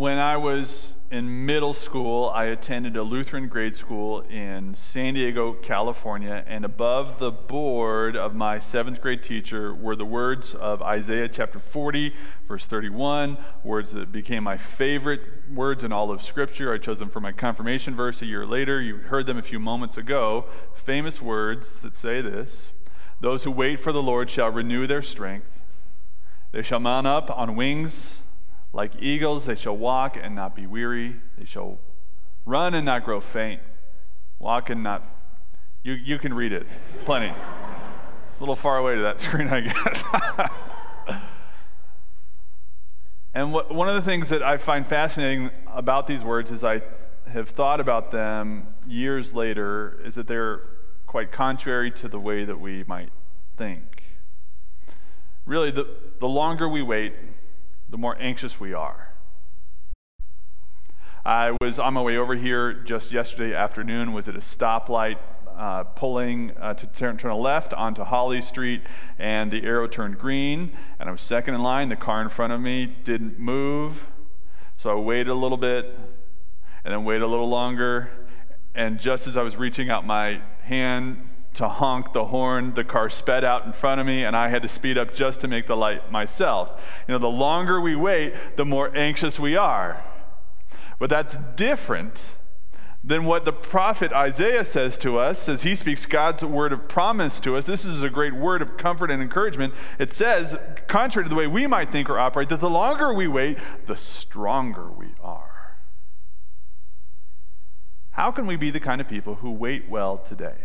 When I was in middle school, I attended a Lutheran grade school in San Diego, California, and above the board of my seventh grade teacher were the words of Isaiah chapter 40, verse 31, words that became my favorite words in all of Scripture. I chose them for my confirmation verse a year later. You heard them a few moments ago. Famous words that say this Those who wait for the Lord shall renew their strength, they shall mount up on wings like eagles, they shall walk and not be weary. They shall run and not grow faint. Walk and not. You, you can read it. Plenty. It's a little far away to that screen, I guess. and what, one of the things that I find fascinating about these words is I have thought about them years later is that they're quite contrary to the way that we might think. Really, the, the longer we wait, the more anxious we are. I was on my way over here just yesterday afternoon, was at a stoplight, uh, pulling uh, to turn, turn left onto Holly Street, and the arrow turned green, and I was second in line. The car in front of me didn't move, so I waited a little bit, and then waited a little longer, and just as I was reaching out my hand to honk the horn. The car sped out in front of me, and I had to speed up just to make the light myself. You know, the longer we wait, the more anxious we are. But that's different than what the prophet Isaiah says to us as he speaks God's word of promise to us. This is a great word of comfort and encouragement. It says, contrary to the way we might think or operate, that the longer we wait, the stronger we are. How can we be the kind of people who wait well today?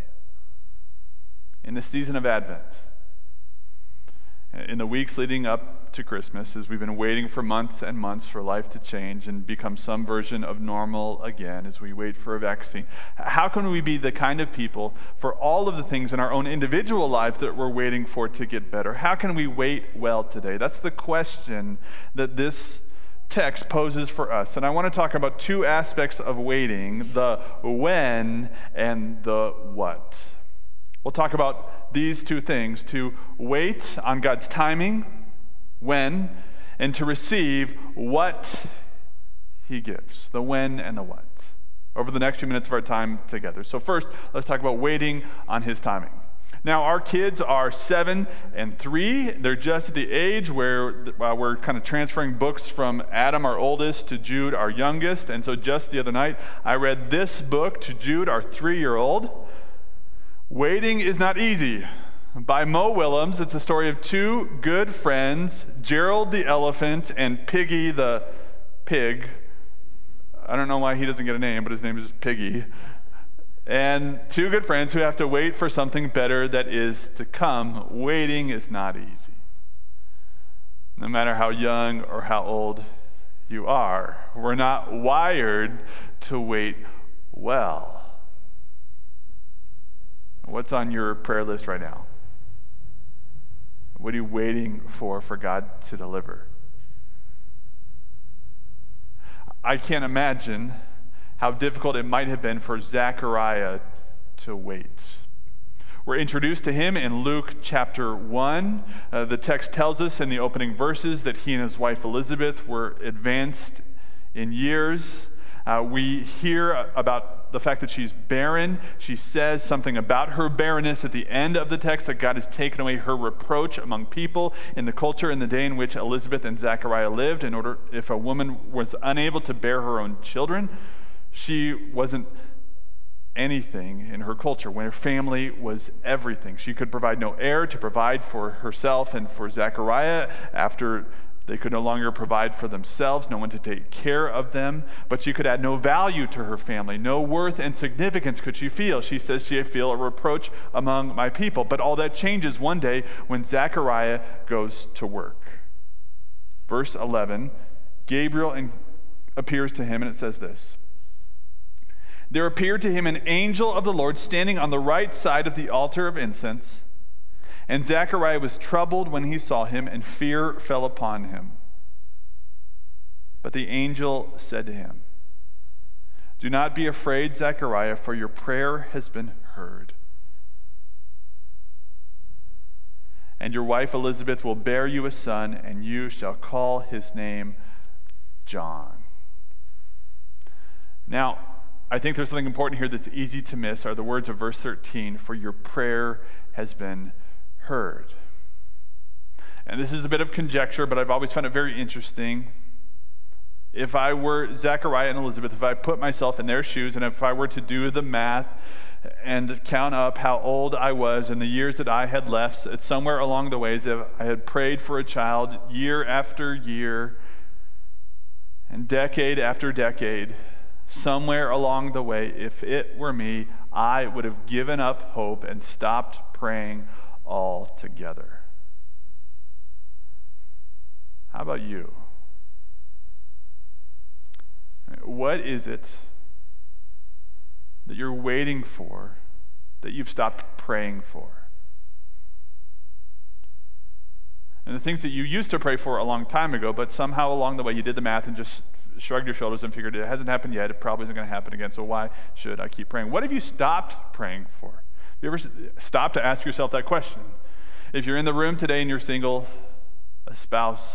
In the season of Advent. In the weeks leading up to Christmas, as we've been waiting for months and months for life to change and become some version of normal again as we wait for a vaccine, how can we be the kind of people for all of the things in our own individual lives that we're waiting for to get better? How can we wait well today? That's the question that this text poses for us. And I want to talk about two aspects of waiting the when and the what. We'll talk about these two things to wait on God's timing, when, and to receive what He gives the when and the what over the next few minutes of our time together. So, first, let's talk about waiting on His timing. Now, our kids are seven and three. They're just at the age where uh, we're kind of transferring books from Adam, our oldest, to Jude, our youngest. And so, just the other night, I read this book to Jude, our three year old. Waiting is not easy. By Mo Willems, it's a story of two good friends, Gerald the elephant and Piggy the pig. I don't know why he doesn't get a name, but his name is Piggy. And two good friends who have to wait for something better that is to come. Waiting is not easy. No matter how young or how old you are, we're not wired to wait well. What's on your prayer list right now? What are you waiting for for God to deliver? I can't imagine how difficult it might have been for Zechariah to wait. We're introduced to him in Luke chapter 1. Uh, the text tells us in the opening verses that he and his wife Elizabeth were advanced in years. Uh, we hear about the fact that she's barren. She says something about her barrenness at the end of the text that God has taken away her reproach among people in the culture in the day in which Elizabeth and Zechariah lived. In order, if a woman was unable to bear her own children, she wasn't anything in her culture when her family was everything. She could provide no heir to provide for herself and for Zechariah after they could no longer provide for themselves, no one to take care of them, but she could add no value to her family, no worth and significance could she feel. She says she feel a reproach among my people. But all that changes one day when Zechariah goes to work. Verse 11 Gabriel appears to him, and it says this There appeared to him an angel of the Lord standing on the right side of the altar of incense. And Zechariah was troubled when he saw him, and fear fell upon him. But the angel said to him, Do not be afraid, Zechariah, for your prayer has been heard. And your wife Elizabeth will bear you a son, and you shall call his name John. Now, I think there's something important here that's easy to miss are the words of verse 13 for your prayer has been heard. And this is a bit of conjecture, but I've always found it very interesting. If I were Zechariah and Elizabeth, if I put myself in their shoes and if I were to do the math and count up how old I was and the years that I had left, somewhere along the ways if I had prayed for a child year after year and decade after decade, somewhere along the way, if it were me, I would have given up hope and stopped praying altogether. How about you? What is it that you're waiting for that you've stopped praying for? And the things that you used to pray for a long time ago, but somehow along the way you did the math and just shrugged your shoulders and figured it hasn't happened yet, it probably isn't going to happen again, so why should I keep praying? What have you stopped praying for? You ever stop to ask yourself that question? If you're in the room today and you're single, a spouse,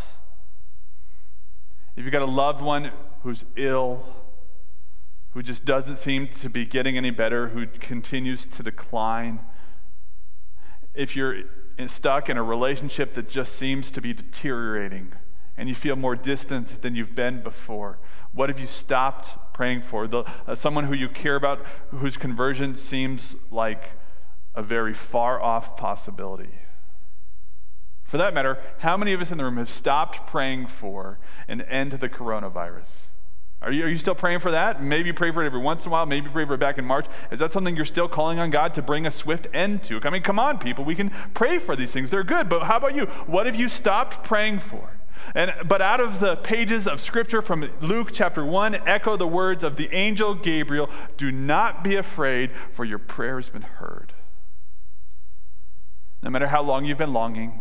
if you've got a loved one who's ill, who just doesn't seem to be getting any better, who continues to decline, if you're stuck in a relationship that just seems to be deteriorating, and you feel more distant than you've been before? What have you stopped praying for? The, uh, someone who you care about, whose conversion seems like a very far off possibility. For that matter, how many of us in the room have stopped praying for an end to the coronavirus? Are you, are you still praying for that? Maybe pray for it every once in a while. Maybe pray for it back in March. Is that something you're still calling on God to bring a swift end to? I mean, come on, people. We can pray for these things. They're good. But how about you? What have you stopped praying for? And, but out of the pages of Scripture from Luke chapter 1 echo the words of the angel Gabriel Do not be afraid, for your prayer has been heard. No matter how long you've been longing,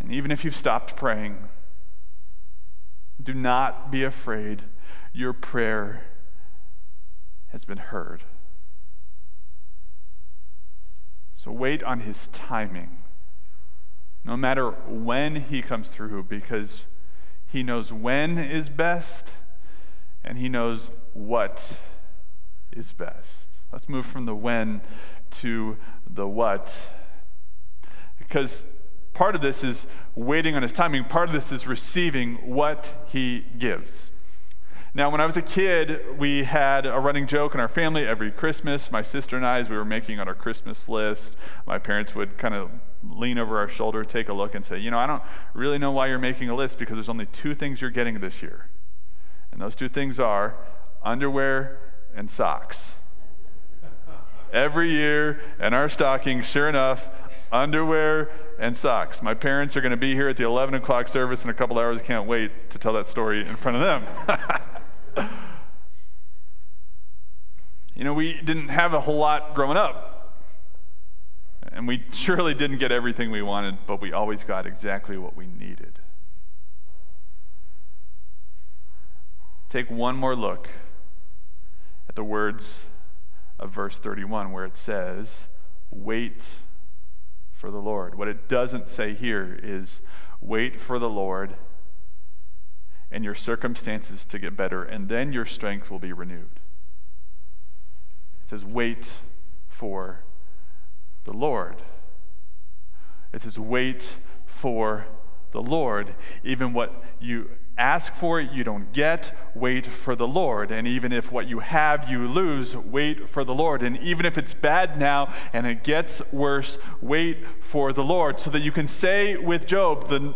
and even if you've stopped praying, do not be afraid. Your prayer has been heard. So wait on his timing no matter when He comes through, because He knows when is best and He knows what is best. Let's move from the when to the what. Because part of this is waiting on His timing, part of this is receiving what He gives. Now, when I was a kid, we had a running joke in our family every Christmas. My sister and I, as we were making on our Christmas list, my parents would kind of lean over our shoulder, take a look, and say, You know, I don't really know why you're making a list because there's only two things you're getting this year. And those two things are underwear and socks. Every year in our stocking, sure enough, underwear and socks. My parents are going to be here at the 11 o'clock service in a couple hours. Can't wait to tell that story in front of them. you know, we didn't have a whole lot growing up. And we surely didn't get everything we wanted, but we always got exactly what we needed. Take one more look at the words of verse 31, where it says, Wait for the Lord. What it doesn't say here is, Wait for the Lord and your circumstances to get better, and then your strength will be renewed. It says, Wait for the Lord. It says, wait for the Lord. Even what you ask for, it, you don't get, wait for the Lord. And even if what you have, you lose, wait for the Lord. And even if it's bad now and it gets worse, wait for the Lord. So that you can say with Job, the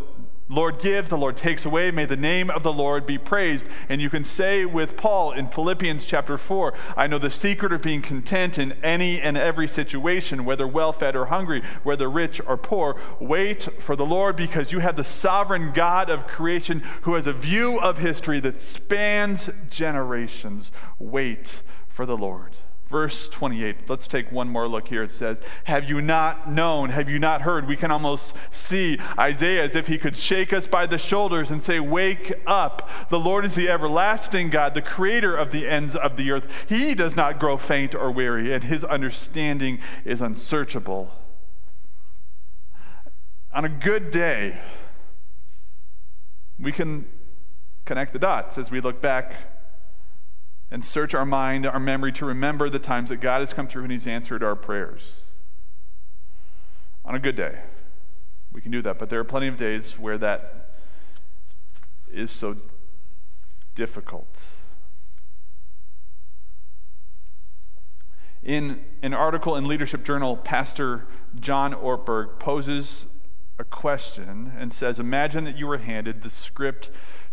Lord gives, the Lord takes away. May the name of the Lord be praised. And you can say with Paul in Philippians chapter 4 I know the secret of being content in any and every situation, whether well fed or hungry, whether rich or poor. Wait for the Lord because you have the sovereign God of creation who has a view of history that spans generations. Wait for the Lord. Verse 28, let's take one more look here. It says, Have you not known? Have you not heard? We can almost see Isaiah as if he could shake us by the shoulders and say, Wake up. The Lord is the everlasting God, the creator of the ends of the earth. He does not grow faint or weary, and his understanding is unsearchable. On a good day, we can connect the dots as we look back and search our mind, our memory to remember the times that God has come through and He's answered our prayers. On a good day, we can do that, but there are plenty of days where that is so difficult. In an article in Leadership Journal, Pastor John Ortberg poses a question and says Imagine that you were handed the script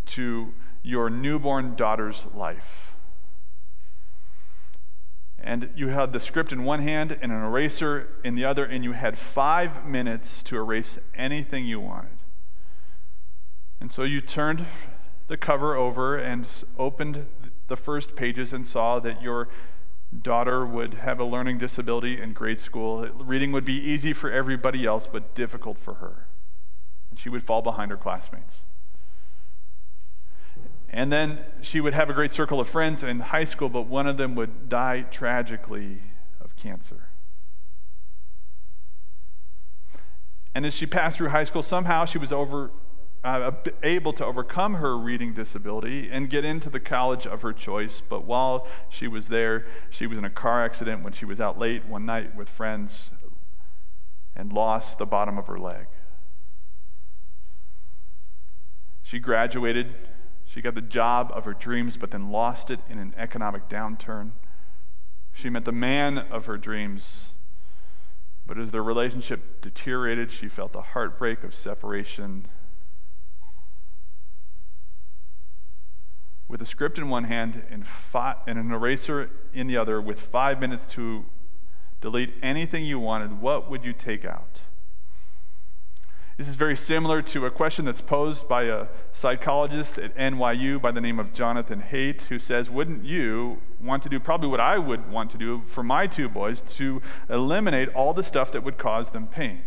to your newborn daughter's life. And you had the script in one hand and an eraser in the other, and you had five minutes to erase anything you wanted. And so you turned the cover over and opened the first pages and saw that your daughter would have a learning disability in grade school. Reading would be easy for everybody else, but difficult for her. And she would fall behind her classmates. And then she would have a great circle of friends in high school, but one of them would die tragically of cancer. And as she passed through high school, somehow she was over uh, able to overcome her reading disability and get into the college of her choice. But while she was there, she was in a car accident when she was out late one night with friends and lost the bottom of her leg. She graduated, she got the job of her dreams, but then lost it in an economic downturn. She met the man of her dreams. But as their relationship deteriorated, she felt the heartbreak of separation with a script in one hand and, five, and an eraser in the other, with five minutes to delete anything you wanted, what would you take out? This is very similar to a question that's posed by a psychologist at NYU by the name of Jonathan Haidt, who says, Wouldn't you want to do probably what I would want to do for my two boys to eliminate all the stuff that would cause them pain?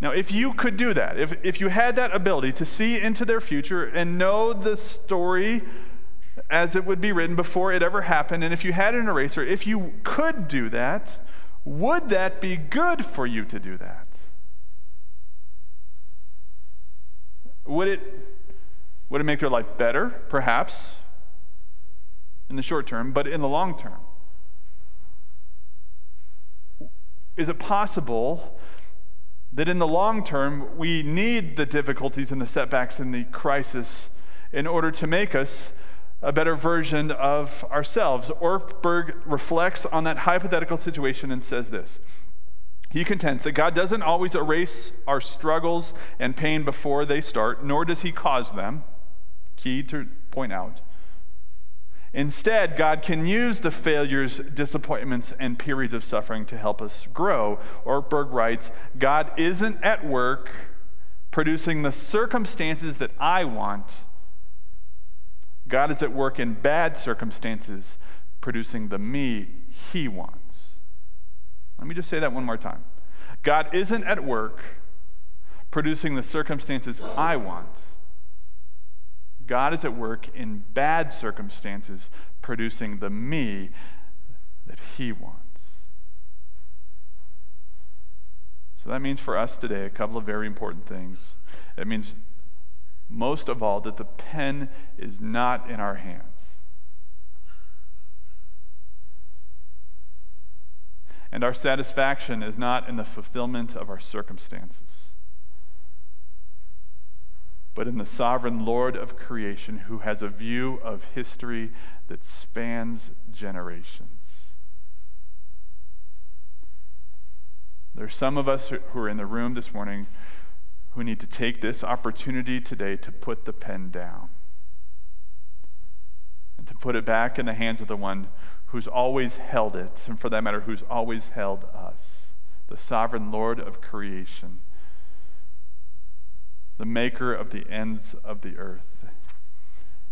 Now, if you could do that, if, if you had that ability to see into their future and know the story as it would be written before it ever happened, and if you had an eraser, if you could do that, would that be good for you to do that? Would it, would it make their life better? Perhaps, in the short term, but in the long term. Is it possible that in the long term, we need the difficulties and the setbacks and the crisis in order to make us a better version of ourselves. Ortberg reflects on that hypothetical situation and says this. He contends that God doesn't always erase our struggles and pain before they start, nor does He cause them. Key to point out. Instead, God can use the failures, disappointments, and periods of suffering to help us grow. Ortberg writes God isn't at work producing the circumstances that I want, God is at work in bad circumstances, producing the me He wants. Let me just say that one more time. God isn't at work producing the circumstances I want. God is at work in bad circumstances, producing the me that He wants. So that means for us today a couple of very important things. It means, most of all, that the pen is not in our hands. And our satisfaction is not in the fulfillment of our circumstances but in the sovereign Lord of creation who has a view of history that spans generations. There are some of us who are in the room this morning who need to take this opportunity today to put the pen down and to put it back in the hands of the one who's always held it, and for that matter, who's always held us, the sovereign Lord of creation the maker of the ends of the earth,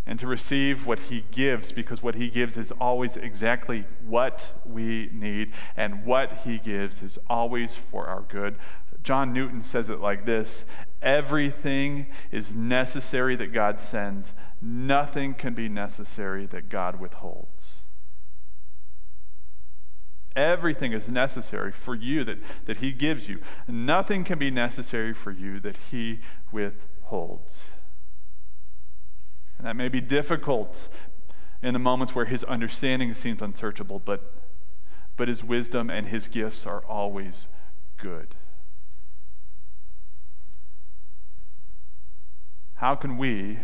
and to receive what he gives, because what he gives is always exactly what we need, and what he gives is always for our good. John Newton says it like this Everything is necessary that God sends, nothing can be necessary that God withholds. Everything is necessary for you that, that He gives you. Nothing can be necessary for you that He withholds. And that may be difficult in the moments where his understanding seems unsearchable, but, but his wisdom and his gifts are always good. How can we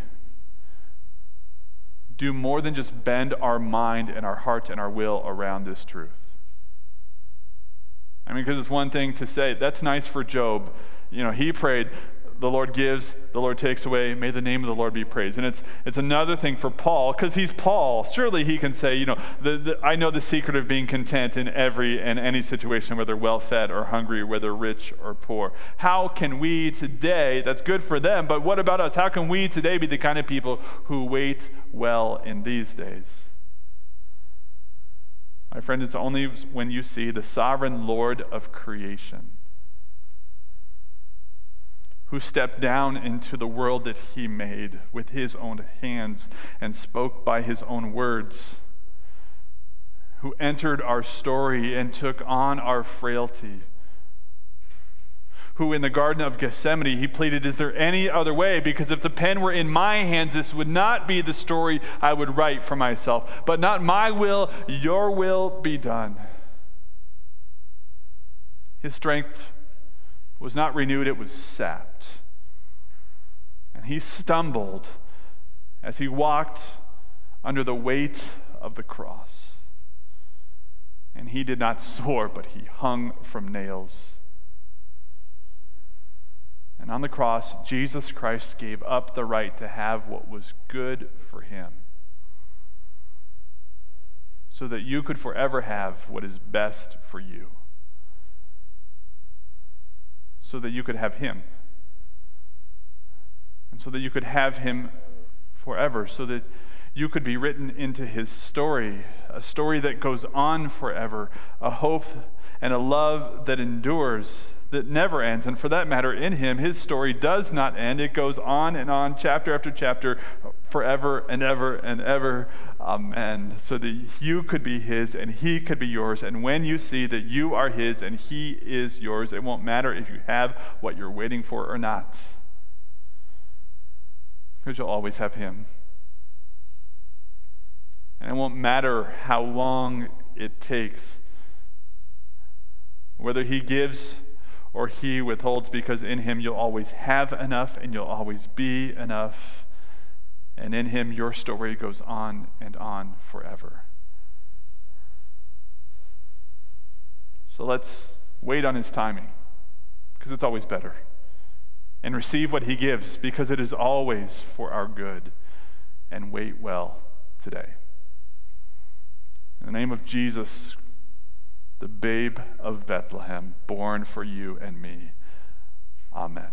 do more than just bend our mind and our heart and our will around this truth? I mean, because it's one thing to say, that's nice for Job. You know, he prayed, the Lord gives, the Lord takes away. May the name of the Lord be praised. And it's, it's another thing for Paul, because he's Paul. Surely he can say, you know, the, the, I know the secret of being content in every and any situation, whether well fed or hungry, whether rich or poor. How can we today, that's good for them, but what about us? How can we today be the kind of people who wait well in these days? My friend, it's only when you see the sovereign Lord of creation who stepped down into the world that he made with his own hands and spoke by his own words, who entered our story and took on our frailty, who in the Garden of Gethsemane he pleaded, Is there any other way? Because if the pen were in my hands, this would not be the story I would write for myself. But not my will, your will be done. His strength was not renewed, it was sapped. And he stumbled as he walked under the weight of the cross. And he did not soar, but he hung from nails. And on the cross, Jesus Christ gave up the right to have what was good for him so that you could forever have what is best for you so that you could have him. And so that you could have him forever, so that you could be written into his story, a story that goes on forever, a hope and a love that endures, that never ends. And for that matter, in him, his story does not end. It goes on and on, chapter after chapter, forever and ever and ever. Amen. So that you could be His and He could be yours. And when you see that you are His and He is yours, it won't matter if you have what you're waiting for or not. Because you'll always have Him. And it won't matter how long it takes, whether He gives or He withholds, because in Him you'll always have enough and you'll always be enough. And in him, your story goes on and on forever. So let's wait on his timing, because it's always better. And receive what he gives, because it is always for our good. And wait well today. In the name of Jesus, the babe of Bethlehem, born for you and me. Amen.